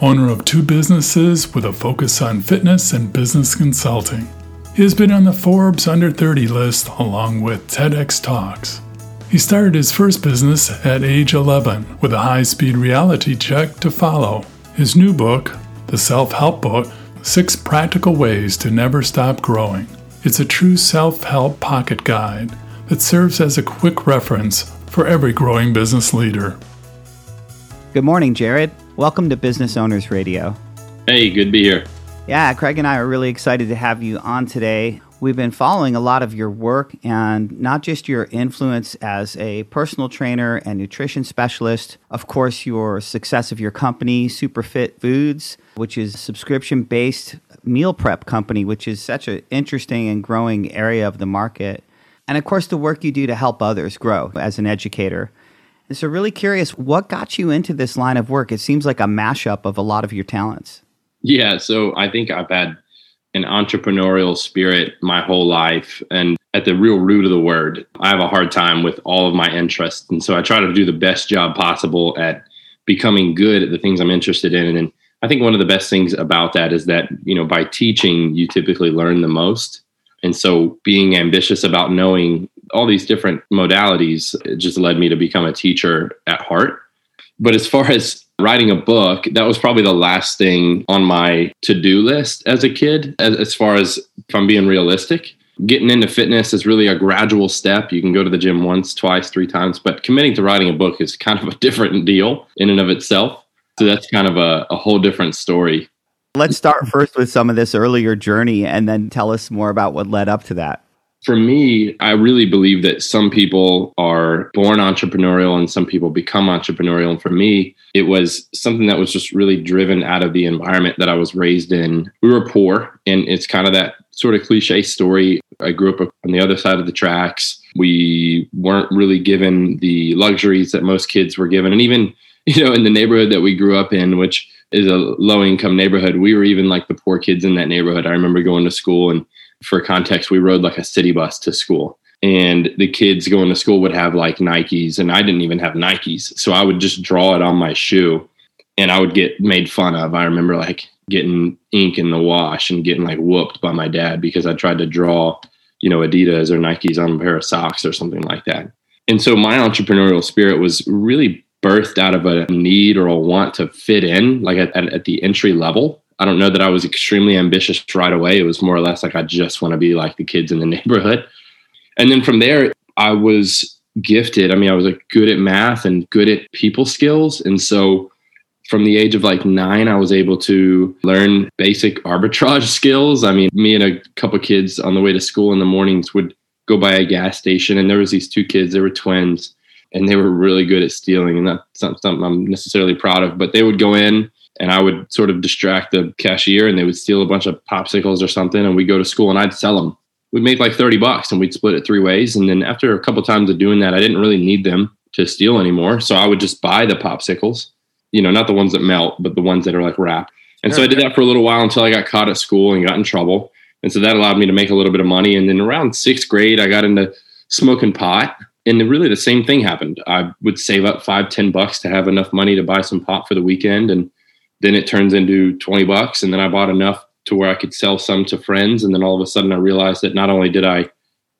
owner of two businesses with a focus on fitness and business consulting. He has been on the Forbes Under 30 list along with TEDx Talks. He started his first business at age 11 with a high speed reality check to follow. His new book, the self help book, Six Practical Ways to Never Stop Growing. It's a true self help pocket guide that serves as a quick reference for every growing business leader. Good morning, Jared. Welcome to Business Owners Radio. Hey, good to be here. Yeah, Craig and I are really excited to have you on today. We've been following a lot of your work and not just your influence as a personal trainer and nutrition specialist, of course, your success of your company, Superfit Foods, which is a subscription based meal prep company, which is such an interesting and growing area of the market. And of course, the work you do to help others grow as an educator. And so, really curious, what got you into this line of work? It seems like a mashup of a lot of your talents. Yeah, so I think I've had an entrepreneurial spirit my whole life. And at the real root of the word, I have a hard time with all of my interests. And so I try to do the best job possible at becoming good at the things I'm interested in. And I think one of the best things about that is that, you know, by teaching, you typically learn the most. And so being ambitious about knowing all these different modalities just led me to become a teacher at heart. But as far as writing a book, that was probably the last thing on my to do list as a kid, as, as far as if I'm being realistic. Getting into fitness is really a gradual step. You can go to the gym once, twice, three times, but committing to writing a book is kind of a different deal in and of itself. So that's kind of a, a whole different story. Let's start first with some of this earlier journey and then tell us more about what led up to that for me, I really believe that some people are born entrepreneurial and some people become entrepreneurial. And for me, it was something that was just really driven out of the environment that I was raised in. We were poor, and it's kind of that sort of cliche story. I grew up on the other side of the tracks. We weren't really given the luxuries that most kids were given. And even, you know, in the neighborhood that we grew up in, which is a low income neighborhood, we were even like the poor kids in that neighborhood. I remember going to school and for context, we rode like a city bus to school. And the kids going to school would have like Nikes, and I didn't even have Nikes. So I would just draw it on my shoe and I would get made fun of. I remember like getting ink in the wash and getting like whooped by my dad because I tried to draw, you know, Adidas or Nikes on a pair of socks or something like that. And so my entrepreneurial spirit was really birthed out of a need or a want to fit in, like at, at, at the entry level. I don't know that I was extremely ambitious right away. It was more or less like I just want to be like the kids in the neighborhood. And then from there, I was gifted. I mean, I was like good at math and good at people skills. And so from the age of like nine, I was able to learn basic arbitrage skills. I mean, me and a couple kids on the way to school in the mornings would go by a gas station and there was these two kids, they were twins and they were really good at stealing. And that's not something I'm necessarily proud of, but they would go in and I would sort of distract the cashier and they would steal a bunch of popsicles or something and we'd go to school and I'd sell them. We'd make like 30 bucks and we'd split it three ways. And then after a couple of times of doing that, I didn't really need them to steal anymore. So I would just buy the popsicles, you know, not the ones that melt, but the ones that are like wrapped. And so I did that for a little while until I got caught at school and got in trouble. And so that allowed me to make a little bit of money. And then around sixth grade, I got into smoking pot. And really the same thing happened. I would save up five, ten bucks to have enough money to buy some pot for the weekend. And then it turns into 20 bucks. And then I bought enough to where I could sell some to friends. And then all of a sudden I realized that not only did I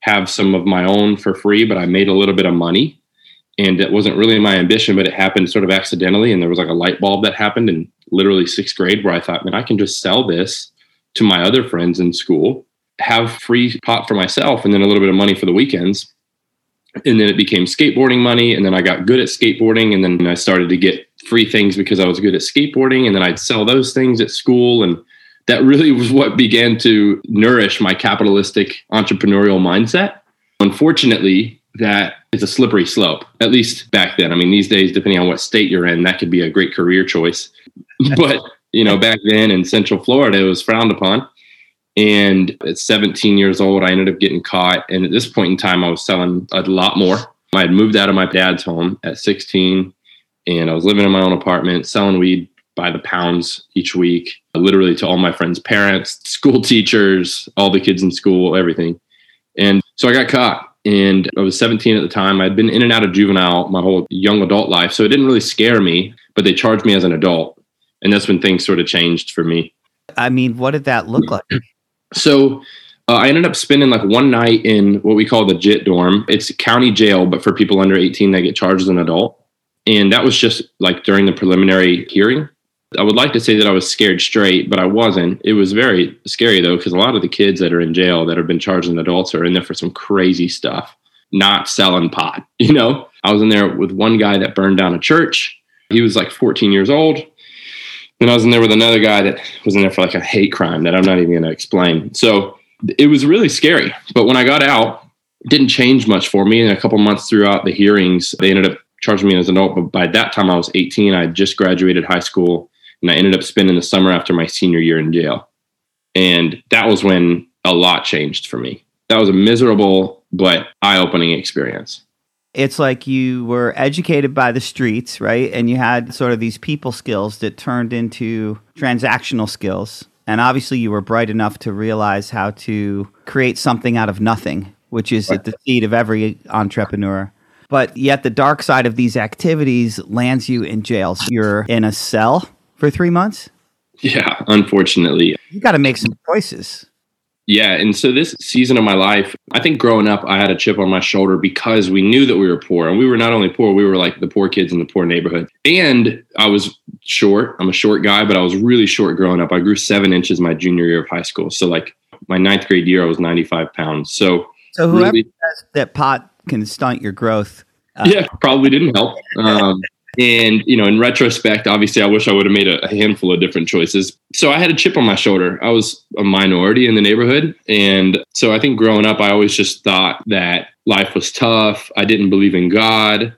have some of my own for free, but I made a little bit of money. And it wasn't really my ambition, but it happened sort of accidentally. And there was like a light bulb that happened in literally sixth grade where I thought, man, I can just sell this to my other friends in school, have free pot for myself, and then a little bit of money for the weekends. And then it became skateboarding money. And then I got good at skateboarding. And then I started to get free things because I was good at skateboarding, and then I'd sell those things at school, and that really was what began to nourish my capitalistic entrepreneurial mindset. Unfortunately, that is a slippery slope, at least back then. I mean, these days, depending on what state you're in, that could be a great career choice. but you know, back then in Central Florida, it was frowned upon. And at 17 years old, I ended up getting caught. And at this point in time, I was selling a lot more. I had moved out of my dad's home at 16 and I was living in my own apartment, selling weed by the pounds each week, literally to all my friends' parents, school teachers, all the kids in school, everything. And so I got caught and I was 17 at the time. I'd been in and out of juvenile my whole young adult life. So it didn't really scare me, but they charged me as an adult. And that's when things sort of changed for me. I mean, what did that look like? So uh, I ended up spending like one night in what we call the JIT dorm. It's county jail, but for people under 18 that get charged as an adult. And that was just like during the preliminary hearing. I would like to say that I was scared straight, but I wasn't. It was very scary though, because a lot of the kids that are in jail that have been charged as adults are in there for some crazy stuff, not selling pot. You know, I was in there with one guy that burned down a church. He was like 14 years old. And I was in there with another guy that was in there for like a hate crime that I'm not even going to explain. So it was really scary. But when I got out, it didn't change much for me. And a couple months throughout the hearings, they ended up charging me as an adult. But by that time, I was 18. I just graduated high school and I ended up spending the summer after my senior year in jail. And that was when a lot changed for me. That was a miserable but eye opening experience. It's like you were educated by the streets, right? And you had sort of these people skills that turned into transactional skills. And obviously, you were bright enough to realize how to create something out of nothing, which is right. at the seed of every entrepreneur. But yet, the dark side of these activities lands you in jail. So you're in a cell for three months? Yeah, unfortunately. You got to make some choices. Yeah. And so this season of my life, I think growing up, I had a chip on my shoulder because we knew that we were poor. And we were not only poor, we were like the poor kids in the poor neighborhood. And I was short. I'm a short guy, but I was really short growing up. I grew seven inches my junior year of high school. So, like my ninth grade year, I was 95 pounds. So, so whoever really, says that pot can stunt your growth. Uh, yeah, probably didn't help. Um, and, you know, in retrospect, obviously, I wish I would have made a, a, handful of different choices. So I had a chip on my shoulder. I was a minority in the neighborhood. And so I think growing up, I always just thought that life was tough. I didn't believe in God.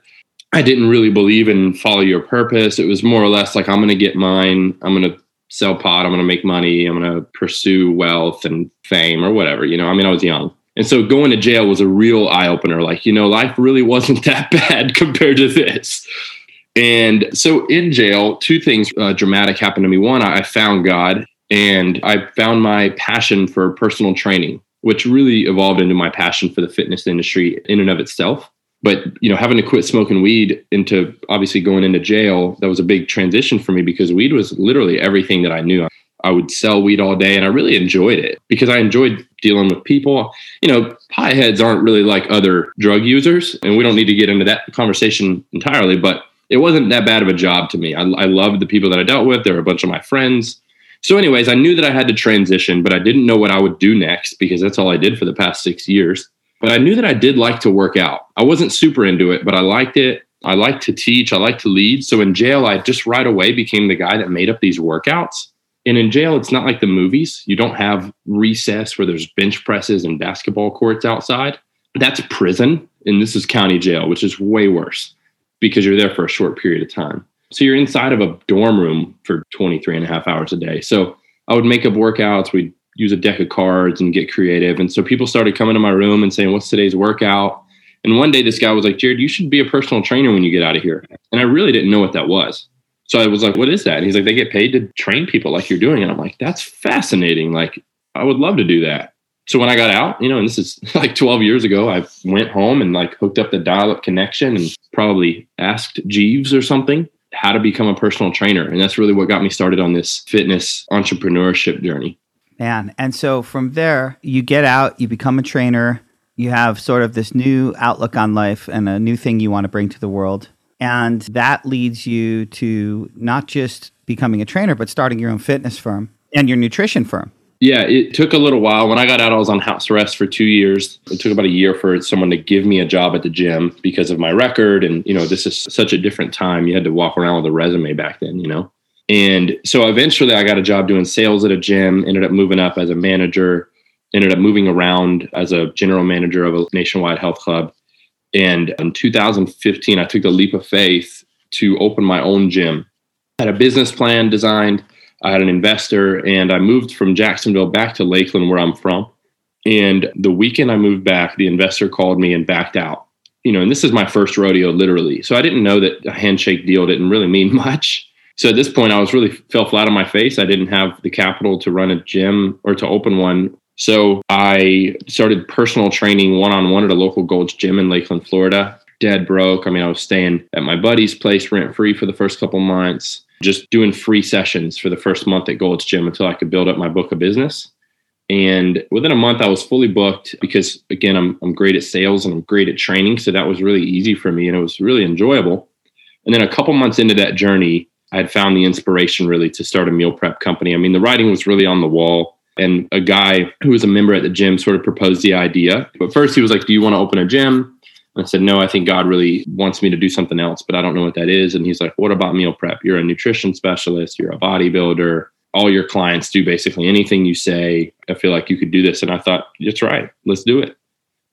I didn't really believe in follow your purpose. It was more or less like, I'm going to get mine. I'm going to sell pot. I'm going to make money. I'm going to pursue wealth and fame or whatever. You know, I mean, I was young. And so going to jail was a real eye opener. Like, you know, life really wasn't that bad compared to this. And so in jail, two things uh, dramatic happened to me. One, I found God and I found my passion for personal training, which really evolved into my passion for the fitness industry in and of itself. But you know, having to quit smoking weed into obviously going into jail, that was a big transition for me because weed was literally everything that I knew. I would sell weed all day and I really enjoyed it because I enjoyed dealing with people. You know, pieheads aren't really like other drug users, and we don't need to get into that conversation entirely, but it wasn't that bad of a job to me. I, I loved the people that I dealt with. they were a bunch of my friends. So, anyways, I knew that I had to transition, but I didn't know what I would do next because that's all I did for the past six years. But I knew that I did like to work out. I wasn't super into it, but I liked it. I liked to teach. I liked to lead. So in jail, I just right away became the guy that made up these workouts. And in jail, it's not like the movies. You don't have recess where there's bench presses and basketball courts outside. That's prison. And this is county jail, which is way worse because you're there for a short period of time. So you're inside of a dorm room for 23 and a half hours a day. So I would make up workouts. We'd use a deck of cards and get creative. And so people started coming to my room and saying, What's today's workout? And one day this guy was like, Jared, you should be a personal trainer when you get out of here. And I really didn't know what that was. So I was like, What is that? And he's like, They get paid to train people like you're doing. And I'm like, That's fascinating. Like, I would love to do that so when I got out, you know, and this is like 12 years ago, I went home and like hooked up the dial up connection and probably asked Jeeves or something how to become a personal trainer. And that's really what got me started on this fitness entrepreneurship journey. Man. And so from there, you get out, you become a trainer, you have sort of this new outlook on life and a new thing you want to bring to the world. And that leads you to not just becoming a trainer, but starting your own fitness firm and your nutrition firm. Yeah, it took a little while. When I got out, I was on house arrest for two years. It took about a year for someone to give me a job at the gym because of my record. And, you know, this is such a different time. You had to walk around with a resume back then, you know? And so eventually I got a job doing sales at a gym, ended up moving up as a manager, ended up moving around as a general manager of a nationwide health club. And in 2015, I took the leap of faith to open my own gym I had a business plan designed. I had an investor, and I moved from Jacksonville back to Lakeland, where I'm from. And the weekend I moved back, the investor called me and backed out. You know, and this is my first rodeo, literally. So I didn't know that a handshake deal didn't really mean much. So at this point, I was really fell flat on my face. I didn't have the capital to run a gym or to open one. So I started personal training one on one at a local Gold's Gym in Lakeland, Florida. Dead broke. I mean, I was staying at my buddy's place rent free for the first couple months, just doing free sessions for the first month at Gold's Gym until I could build up my book of business. And within a month, I was fully booked because, again, I'm, I'm great at sales and I'm great at training. So that was really easy for me and it was really enjoyable. And then a couple months into that journey, I had found the inspiration really to start a meal prep company. I mean, the writing was really on the wall. And a guy who was a member at the gym sort of proposed the idea. But first, he was like, Do you want to open a gym? And I said, No, I think God really wants me to do something else, but I don't know what that is. And he's like, What about meal prep? You're a nutrition specialist, you're a bodybuilder. All your clients do basically anything you say. I feel like you could do this. And I thought, That's right, let's do it.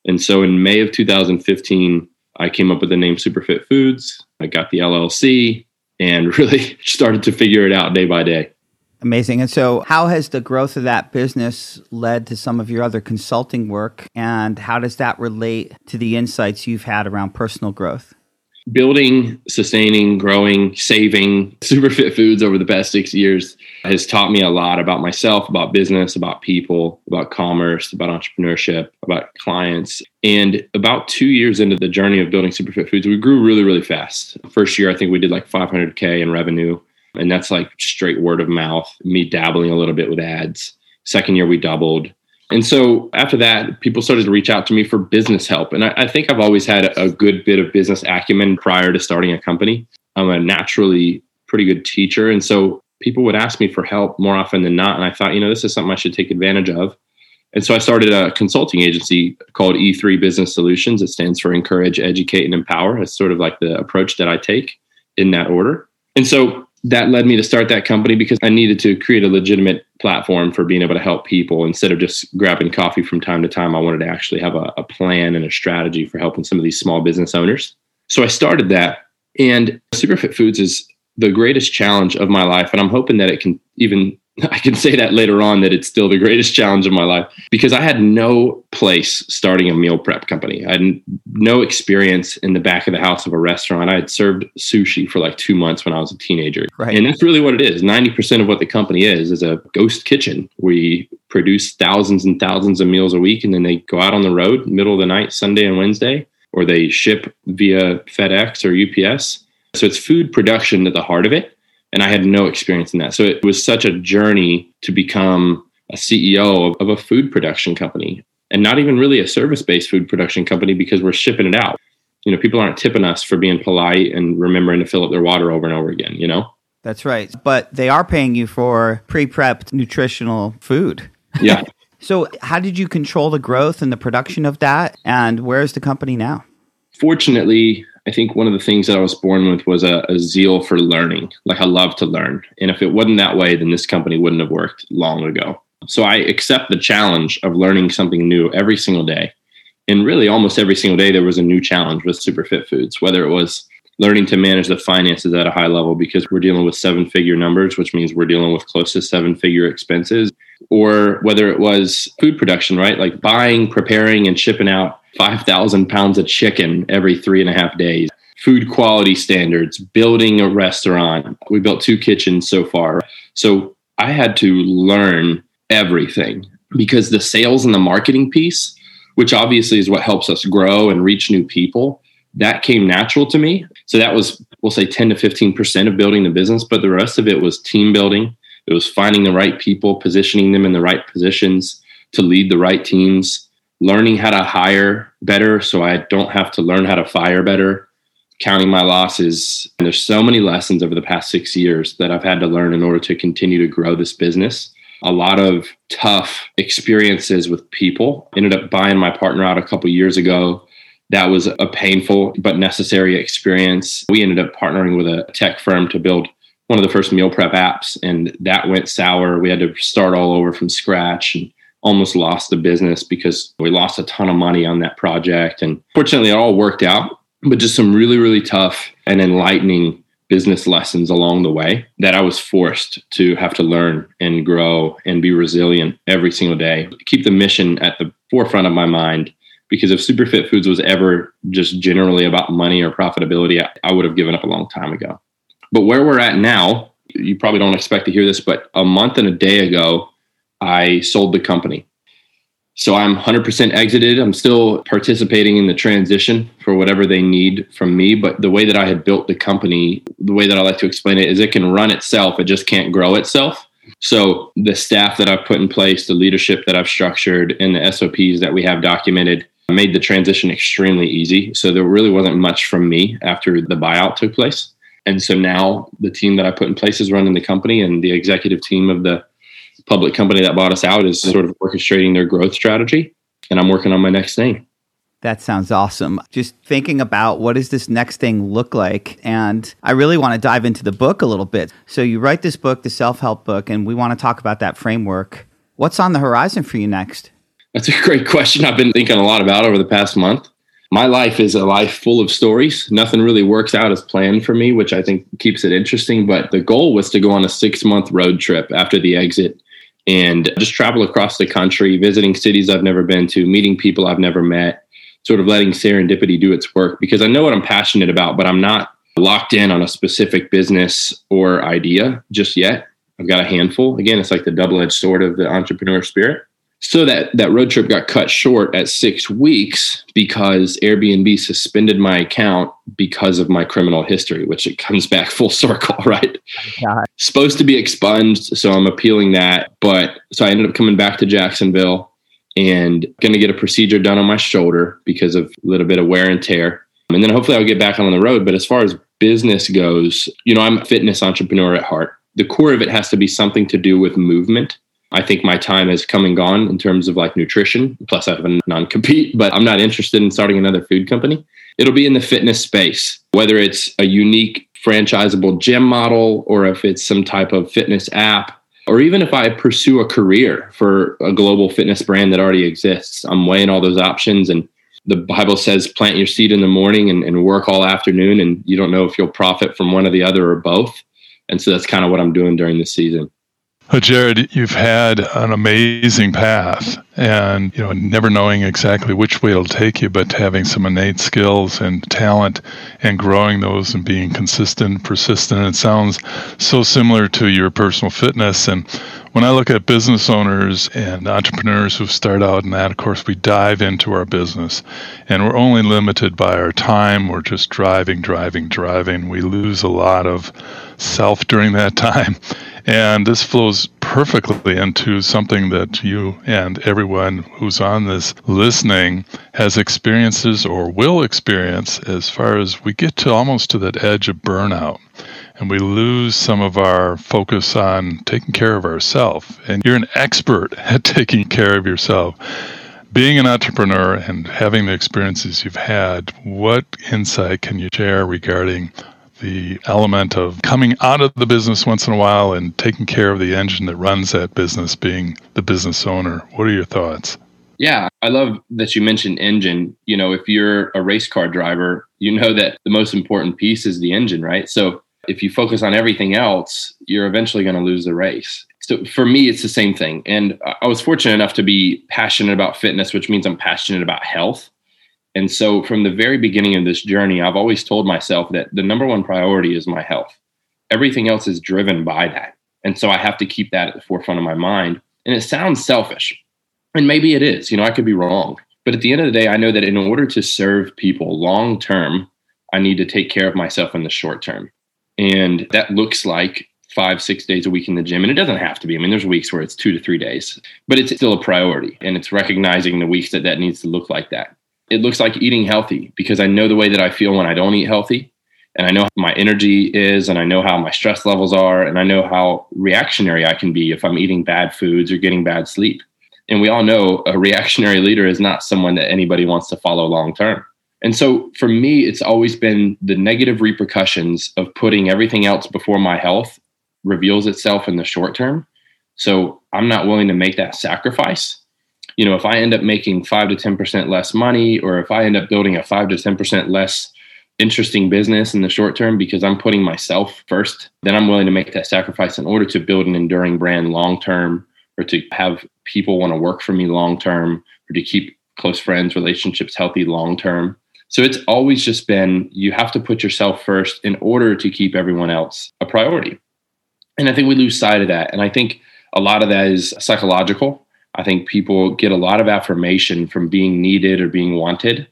And so in May of 2015, I came up with the name Superfit Foods. I got the LLC and really started to figure it out day by day. Amazing. And so, how has the growth of that business led to some of your other consulting work? And how does that relate to the insights you've had around personal growth? building, sustaining, growing, saving Superfit Foods over the past six years has taught me a lot about myself, about business, about people, about commerce, about entrepreneurship, about clients. And about two years into the journey of building Superfit Foods, we grew really, really fast. First year, I think we did like 500K in revenue. And that's like straight word of mouth, me dabbling a little bit with ads. Second year, we doubled. And so after that, people started to reach out to me for business help. And I, I think I've always had a, a good bit of business acumen prior to starting a company. I'm a naturally pretty good teacher. And so people would ask me for help more often than not. And I thought, you know, this is something I should take advantage of. And so I started a consulting agency called E3 Business Solutions. It stands for Encourage, Educate, and Empower. It's sort of like the approach that I take in that order. And so that led me to start that company because I needed to create a legitimate platform for being able to help people instead of just grabbing coffee from time to time. I wanted to actually have a, a plan and a strategy for helping some of these small business owners. So I started that. And Superfit Foods is the greatest challenge of my life. And I'm hoping that it can even I can say that later on that it's still the greatest challenge of my life because I had no place starting a meal prep company. I had no experience in the back of the house of a restaurant. I had served sushi for like two months when I was a teenager. Right. And that's really what it is. 90% of what the company is is a ghost kitchen. We produce thousands and thousands of meals a week and then they go out on the road middle of the night, Sunday and Wednesday, or they ship via FedEx or UPS. So it's food production at the heart of it and I had no experience in that. So it was such a journey to become a CEO of, of a food production company and not even really a service based food production company because we're shipping it out. You know, people aren't tipping us for being polite and remembering to fill up their water over and over again, you know? That's right. But they are paying you for pre prepped nutritional food. Yeah. so, how did you control the growth and the production of that? And where is the company now? Fortunately, I think one of the things that I was born with was a, a, zeal for learning. Like I love to learn. And if it wasn't that way, then this company wouldn't have worked long ago. So I accept the challenge of learning something new every single day. And really, almost every single day, there was a new challenge with Superfit Foods, whether it was learning to manage the finances at a high level because we're dealing with seven figure numbers, which means we're dealing with close to seven figure expenses, or whether it was food production, right? Like buying, preparing, and shipping out 5,000 pounds of chicken every three and a half days. Food quality standards, building a restaurant. We built two kitchens so far. So I had to learn everything because the sales and the marketing piece, which obviously is what helps us grow and reach new people, that came natural to me. So that was, we'll say 10 to 15% of building the business, but the rest of it was team building. It was finding the right people, positioning them in the right positions to lead the right teams, learning how to hire better so I don't have to learn how to fire better, counting my losses. And there's so many lessons over the past six years that I've had to learn in order to continue to grow this business. A lot of tough experiences with people. Ended up buying my partner out a couple years ago. That was a painful but necessary experience. We ended up partnering with a tech firm to build one of the first meal prep apps, and that went sour. We had to start all over from scratch. And almost lost the business because we lost a ton of money on that project. And fortunately, it all worked out, but just some really, really tough and enlightening business lessons along the way that I was forced to have to learn and grow and be resilient every single day. Keep the mission at the forefront of my mind because if Superfit Foods was ever just generally about money or profitability, I, I would have given up a long time ago. But where we're at now, you probably don't expect to hear this, but a month and a day ago, I sold the company. So I'm 100% exited. I'm still participating in the transition for whatever they need from me. But the way that I had built the company, the way that I like to explain it is it can run itself, it just can't grow itself. So the staff that I've put in place, the leadership that I've structured, and the SOPs that we have documented made the transition extremely easy. So there really wasn't much from me after the buyout took place. And so now the team that I put in place is running the company, and the executive team of the public company that bought us out is sort of orchestrating their growth strategy. And I'm working on my next thing. That sounds awesome. Just thinking about what does this next thing look like? And I really want to dive into the book a little bit. So you write this book, the self-help book, and we want to talk about that framework. What's on the horizon for you next? That's a great question I've been thinking a lot about over the past month. My life is a life full of stories. Nothing really works out as planned for me, which I think keeps it interesting. But the goal was to go on a six month road trip after the exit and just travel across the country, visiting cities I've never been to, meeting people I've never met, sort of letting serendipity do its work because I know what I'm passionate about, but I'm not locked in on a specific business or idea just yet. I've got a handful. Again, it's like the double edged sword of the entrepreneur spirit. So that that road trip got cut short at six weeks because Airbnb suspended my account because of my criminal history, which it comes back full circle, right? God. Supposed to be expunged, so I'm appealing that. But so I ended up coming back to Jacksonville and going to get a procedure done on my shoulder because of a little bit of wear and tear. And then hopefully I'll get back on the road. But as far as business goes, you know, I'm a fitness entrepreneur at heart. The core of it has to be something to do with movement I think my time has come and gone in terms of like nutrition. Plus, I have a non compete, but I'm not interested in starting another food company. It'll be in the fitness space, whether it's a unique franchisable gym model or if it's some type of fitness app, or even if I pursue a career for a global fitness brand that already exists. I'm weighing all those options. And the Bible says plant your seed in the morning and, and work all afternoon, and you don't know if you'll profit from one or the other or both. And so that's kind of what I'm doing during this season. Well, Jared, you've had an amazing path and, you know, never knowing exactly which way it'll take you, but having some innate skills and talent and growing those and being consistent, persistent. It sounds so similar to your personal fitness. And when I look at business owners and entrepreneurs who start out in that, of course, we dive into our business and we're only limited by our time. We're just driving, driving, driving. We lose a lot of self during that time. And this flows perfectly into something that you and everyone who's on this listening has experiences or will experience as far as we get to almost to that edge of burnout and we lose some of our focus on taking care of ourselves. And you're an expert at taking care of yourself. Being an entrepreneur and having the experiences you've had, what insight can you share regarding the element of coming out of the business once in a while and taking care of the engine that runs that business, being the business owner. What are your thoughts? Yeah, I love that you mentioned engine. You know, if you're a race car driver, you know that the most important piece is the engine, right? So if you focus on everything else, you're eventually going to lose the race. So for me, it's the same thing. And I was fortunate enough to be passionate about fitness, which means I'm passionate about health. And so from the very beginning of this journey, I've always told myself that the number one priority is my health. Everything else is driven by that. And so I have to keep that at the forefront of my mind. And it sounds selfish. And maybe it is, you know, I could be wrong. But at the end of the day, I know that in order to serve people long term, I need to take care of myself in the short term. And that looks like five, six days a week in the gym. And it doesn't have to be. I mean, there's weeks where it's two to three days, but it's still a priority. And it's recognizing the weeks that that needs to look like that it looks like eating healthy because I know the way that I feel when I don't eat healthy. And I know how my energy is, and I know how my stress levels are, and I know how reactionary I can be if I'm eating bad foods or getting bad sleep. And we all know a reactionary leader is not someone that anybody wants to follow long term. And so for me, it's always been the negative repercussions of putting everything else before my health reveals itself in the short term. So I'm not willing to make that sacrifice you know, if I end up making five to 10% less money, or if I end up building a five to 10% less interesting business in the short term because I'm putting myself first, then I'm willing to make that sacrifice in order to build an enduring brand long term or to have people want to work for me long term or to keep close friends, relationships healthy long term. So it's always just been you have to put yourself first in order to keep everyone else a priority. And I think we lose sight of that. And I think a lot of that is psychological. I think people get a lot of affirmation from being needed or being wanted.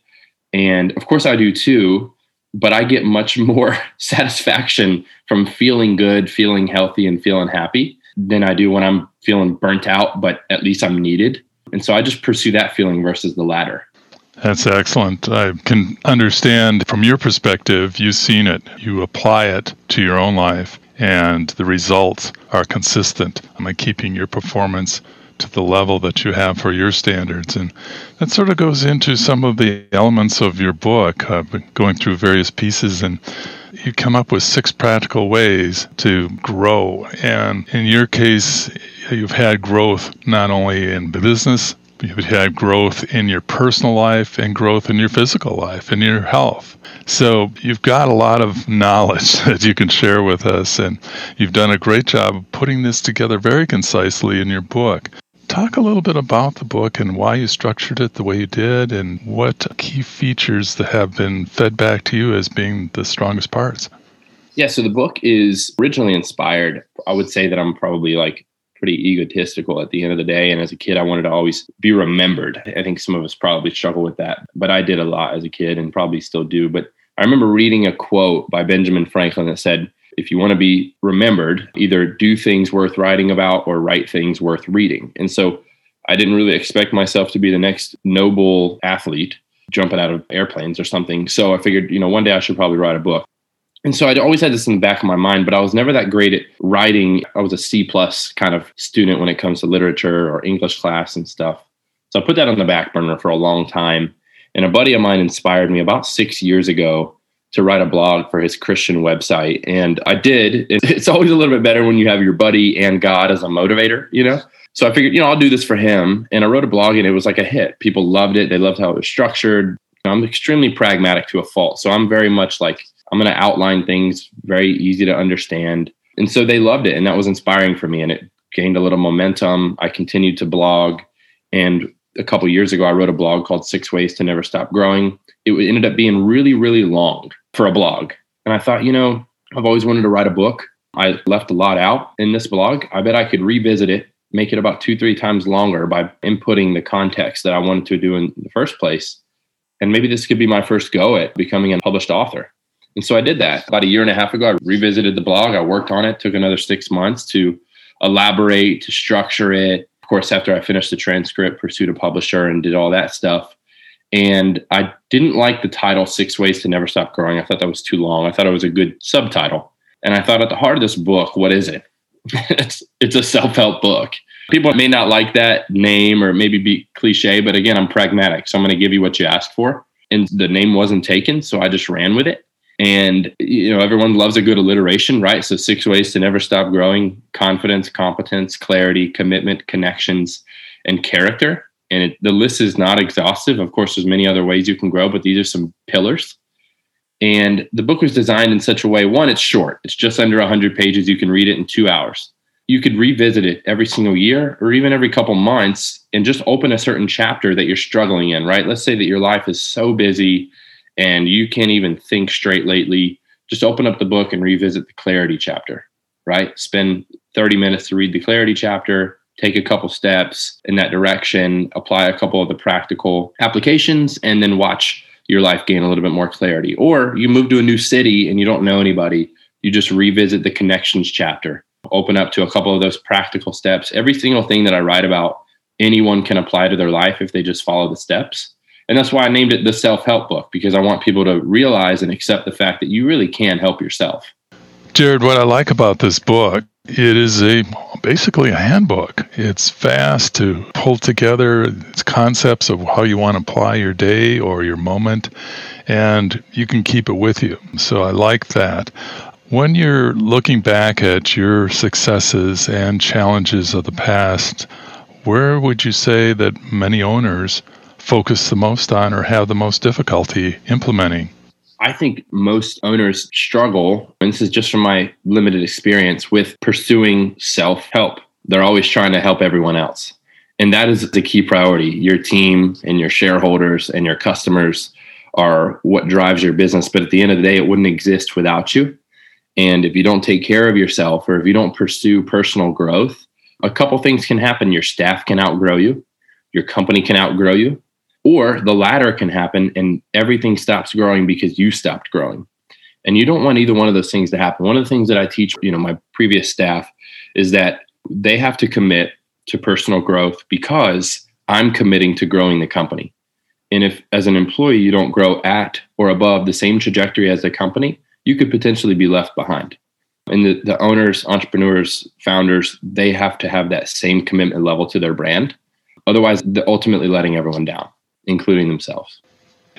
And of course, I do too, but I get much more satisfaction from feeling good, feeling healthy, and feeling happy than I do when I'm feeling burnt out, but at least I'm needed. And so I just pursue that feeling versus the latter. That's excellent. I can understand from your perspective, you've seen it, you apply it to your own life, and the results are consistent by keeping your performance to the level that you have for your standards. And that sort of goes into some of the elements of your book. Going through various pieces and you come up with six practical ways to grow. And in your case, you've had growth not only in business, you've had growth in your personal life and growth in your physical life and your health. So you've got a lot of knowledge that you can share with us, and you've done a great job of putting this together very concisely in your book. Talk a little bit about the book and why you structured it the way you did, and what key features that have been fed back to you as being the strongest parts. Yeah, so the book is originally inspired. I would say that I'm probably like pretty egotistical at the end of the day. And as a kid, I wanted to always be remembered. I think some of us probably struggle with that, but I did a lot as a kid and probably still do. But I remember reading a quote by Benjamin Franklin that said, if you want to be remembered, either do things worth writing about or write things worth reading. And so I didn't really expect myself to be the next noble athlete jumping out of airplanes or something. So I figured, you know, one day I should probably write a book. And so I'd always had this in the back of my mind, but I was never that great at writing. I was a C plus kind of student when it comes to literature or English class and stuff. So I put that on the back burner for a long time. And a buddy of mine inspired me about six years ago to write a blog for his Christian website. And I did. It's always a little bit better when you have your buddy and God as a motivator, you know? So I figured, you know, I'll do this for him. And I wrote a blog and it was like a hit. People loved it. They loved how it was structured. I'm extremely pragmatic to a fault. So I'm very much like, I'm going to outline things very easy to understand. And so they loved it. And that was inspiring for me. And it gained a little momentum. I continued to blog. And a couple years ago, I wrote a blog called Six Ways to Never Stop Growing. It ended up being really, really long for a blog. And I thought, you know, I've always wanted to write a book. I left a lot out in this blog. I bet I could revisit it, make it about two, three times longer by inputting the context that I wanted to do in the first place. And maybe this could be my first go at becoming a published author. And so I did that. About a year and a half ago, I revisited the blog. I worked on it, took another six months to elaborate, to structure it. Of course, after I finished the transcript, pursued a publisher and did all that stuff. And I didn't like the title, Six Ways to Never Stop Growing. I thought that was too long. I thought it was a good subtitle. And I thought at the heart of this book, what is it? it's, it's a self help book. People may not like that name or maybe be cliche, but again, I'm pragmatic. So I'm going to give you what you asked for. And the name wasn't taken. So I just ran with it. And you know, everyone loves a good alliteration, right? So six ways to never stop growing: confidence, competence, clarity, commitment, connections, and character. And it, the list is not exhaustive. Of course, there's many other ways you can grow, but these are some pillars. And the book was designed in such a way. One, it's short; it's just under 100 pages. You can read it in two hours. You could revisit it every single year, or even every couple months, and just open a certain chapter that you're struggling in. Right? Let's say that your life is so busy and you can't even think straight lately, just open up the book and revisit the clarity chapter, right? Spend 30 minutes to read the clarity chapter, take a couple steps in that direction, apply a couple of the practical applications, and then watch your life gain a little bit more clarity. Or you move to a new city and you don't know anybody, you just revisit the connections chapter, open up to a couple of those practical steps. Every single thing that I write about, anyone can apply to their life if they just follow the steps. And that's why I named it the self help book, because I want people to realize and accept the fact that you really can help yourself. Jared, what I like about this book, it is a basically a handbook. It's fast to pull together its concepts of how you want to apply your day or your moment, and you can keep it with you. So I like that. When you're looking back at your successes and challenges of the past, where would you say that many owners focus the most on or have the most difficulty implementing? I think most owners struggle, and this is just from my limited experience, with pursuing self help. They're always trying to help everyone else. And that is the key priority. Your team and your shareholders and your customers are what drives your business. But at the end of the day, it wouldn't exist without you. And if you don't take care of yourself or if you don't pursue personal growth, a couple things can happen. Your staff can outgrow you, your company can outgrow you, or the latter can happen and everything stops growing because you stopped growing. And you don't want either one of those things to happen. One of the things that I teach, you know, my previous staff is that they have to commit to personal growth because I'm committing to growing the company. And if as an employee you don't grow at or above the same trajectory as the company, you could potentially be left behind. And the, the owners, entrepreneurs, founders, they have to have that same commitment level to their brand. Otherwise, they're ultimately letting everyone down, including themselves.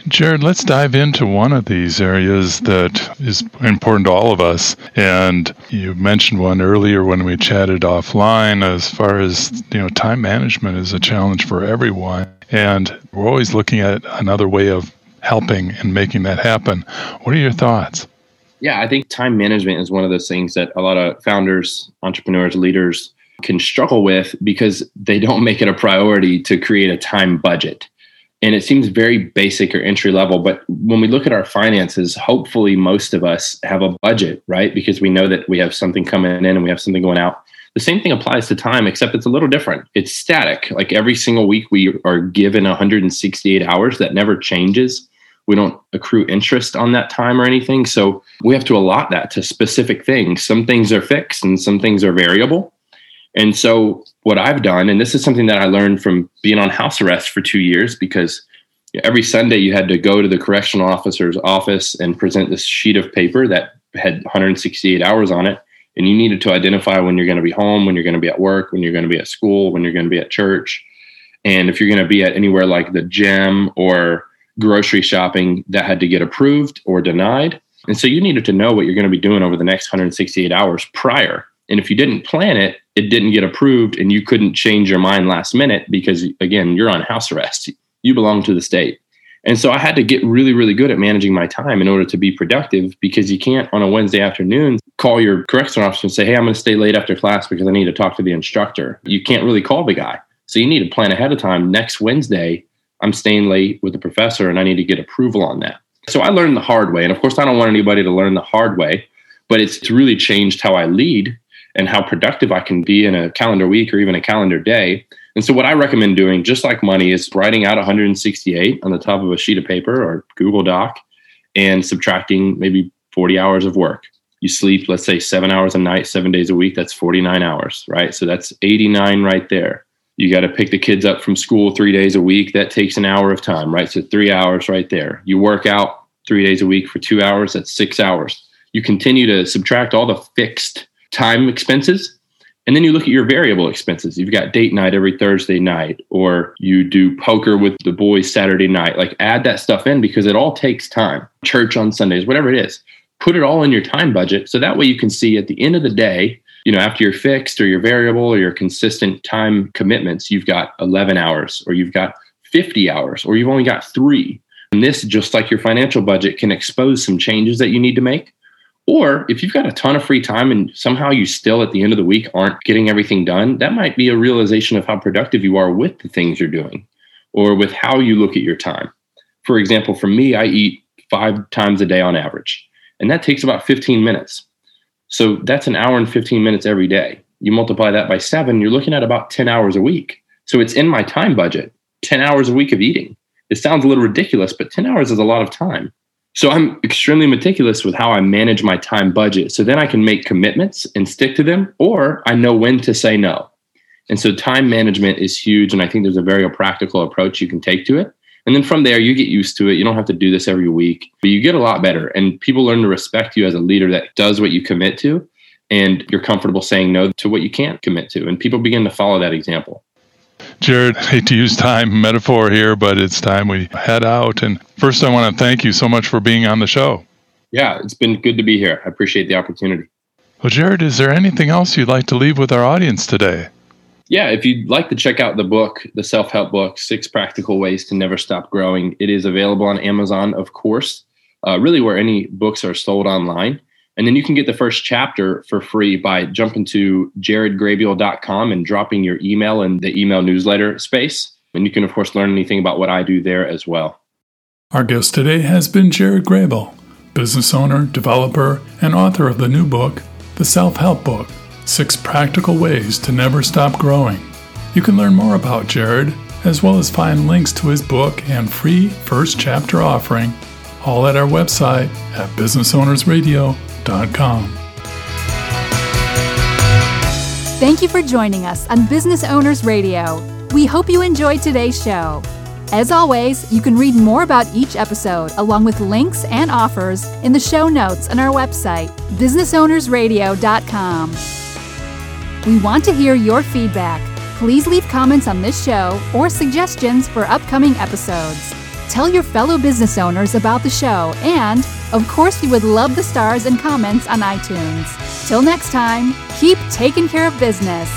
Jared, let's dive into one of these areas that is important to all of us. And you mentioned one earlier when we chatted offline as far as, you know, time management is a challenge for everyone. And we're always looking at another way of helping and making that happen. What are your thoughts? Yeah, I think time management is one of those things that a lot of founders, entrepreneurs, leaders can struggle with because they don't make it a priority to create a time budget. And it seems very basic or entry level. But when we look at our finances, hopefully most of us have a budget, right? Because we know that we have something coming in and we have something going out. The same thing applies to time, except it's a little different. It's static. Like every single week, we are given 168 hours that never changes. We don't accrue interest on that time or anything. So we have to allot that to specific things. Some things are fixed and some things are variable. And so, what I've done, and this is something that I learned from being on house arrest for two years, because every Sunday you had to go to the correctional officer's office and present this sheet of paper that had 168 hours on it. And you needed to identify when you're going to be home, when you're going to be at work, when you're going to be at school, when you're going to be at church. And if you're going to be at anywhere like the gym or grocery shopping, that had to get approved or denied. And so you needed to know what you're going to be doing over the next 168 hours prior. And if you didn't plan it, it didn't get approved and you couldn't change your mind last minute because, again, you're on house arrest. You belong to the state. And so I had to get really, really good at managing my time in order to be productive because you can't on a Wednesday afternoon call your correction officer and say, Hey, I'm going to stay late after class because I need to talk to the instructor. You can't really call the guy. So you need to plan ahead of time. Next Wednesday, I'm staying late with the professor and I need to get approval on that. So I learned the hard way. And of course, I don't want anybody to learn the hard way, but it's really changed how I lead and how productive I can be in a calendar week or even a calendar day. And so, what I recommend doing, just like money, is writing out 168 on the top of a sheet of paper or Google Doc and subtracting maybe 40 hours of work. You sleep, let's say, seven hours a night, seven days a week. That's 49 hours, right? So, that's 89 right there. You got to pick the kids up from school three days a week. That takes an hour of time, right? So, three hours right there. You work out three days a week for two hours. That's six hours. You continue to subtract all the fixed time expenses. And then you look at your variable expenses. You've got date night every Thursday night, or you do poker with the boys Saturday night. Like add that stuff in because it all takes time. Church on Sundays, whatever it is. Put it all in your time budget. So that way you can see at the end of the day, you know, after you're fixed or your variable or your consistent time commitments, you've got 11 hours or you've got 50 hours or you've only got three. And this, just like your financial budget, can expose some changes that you need to make or if you've got a ton of free time and somehow you still at the end of the week aren't getting everything done, that might be a realization of how productive you are with the things you're doing or with how you look at your time. For example, for me, I eat five times a day on average, and that takes about 15 minutes. So that's an hour and 15 minutes every day. You multiply that by seven, you're looking at about 10 hours a week. So it's in my time budget, 10 hours a week of eating. It sounds a little ridiculous, but 10 hours is a lot of time. So I'm extremely meticulous with how I manage my time budget. So then I can make commitments and stick to them, or I know when to say no. And so time management is huge. And I think there's a very practical approach you can take to it. And then from there, you get used to it. You don't have to do this every week, but you get a lot better. And people learn to respect you as a leader that does what you commit to. And you're comfortable saying no to what you can't commit to. And people begin to follow that example. Jared, I hate to use time metaphor here, but it's time we head out. And first, I want to thank you so much for being on the show. Yeah, it's been good to be here. I appreciate the opportunity. Well, Jared, is there anything else you'd like to leave with our audience today? Yeah, if you'd like to check out the book, the self help book, Six Practical Ways to Never Stop Growing, it is available on Amazon, of course. uh, really where any books are sold online. And then you can get the first chapter for free by jumping to jaredgraybiel.com and dropping your email in the email newsletter space. And you can, of course, learn anything about what I do there as well. Our guest today has been Jared Graybiel, business owner, developer, and author of the new book, The Self Help Book Six Practical Ways to Never Stop Growing. You can learn more about Jared, as well as find links to his book and free first chapter offering, all at our website at businessownersradio.com. Thank you for joining us on Business Owners Radio. We hope you enjoyed today's show. As always, you can read more about each episode along with links and offers in the show notes on our website, businessownersradio.com. We want to hear your feedback. Please leave comments on this show or suggestions for upcoming episodes. Tell your fellow business owners about the show, and, of course, we would love the stars and comments on iTunes. Till next time, keep taking care of business.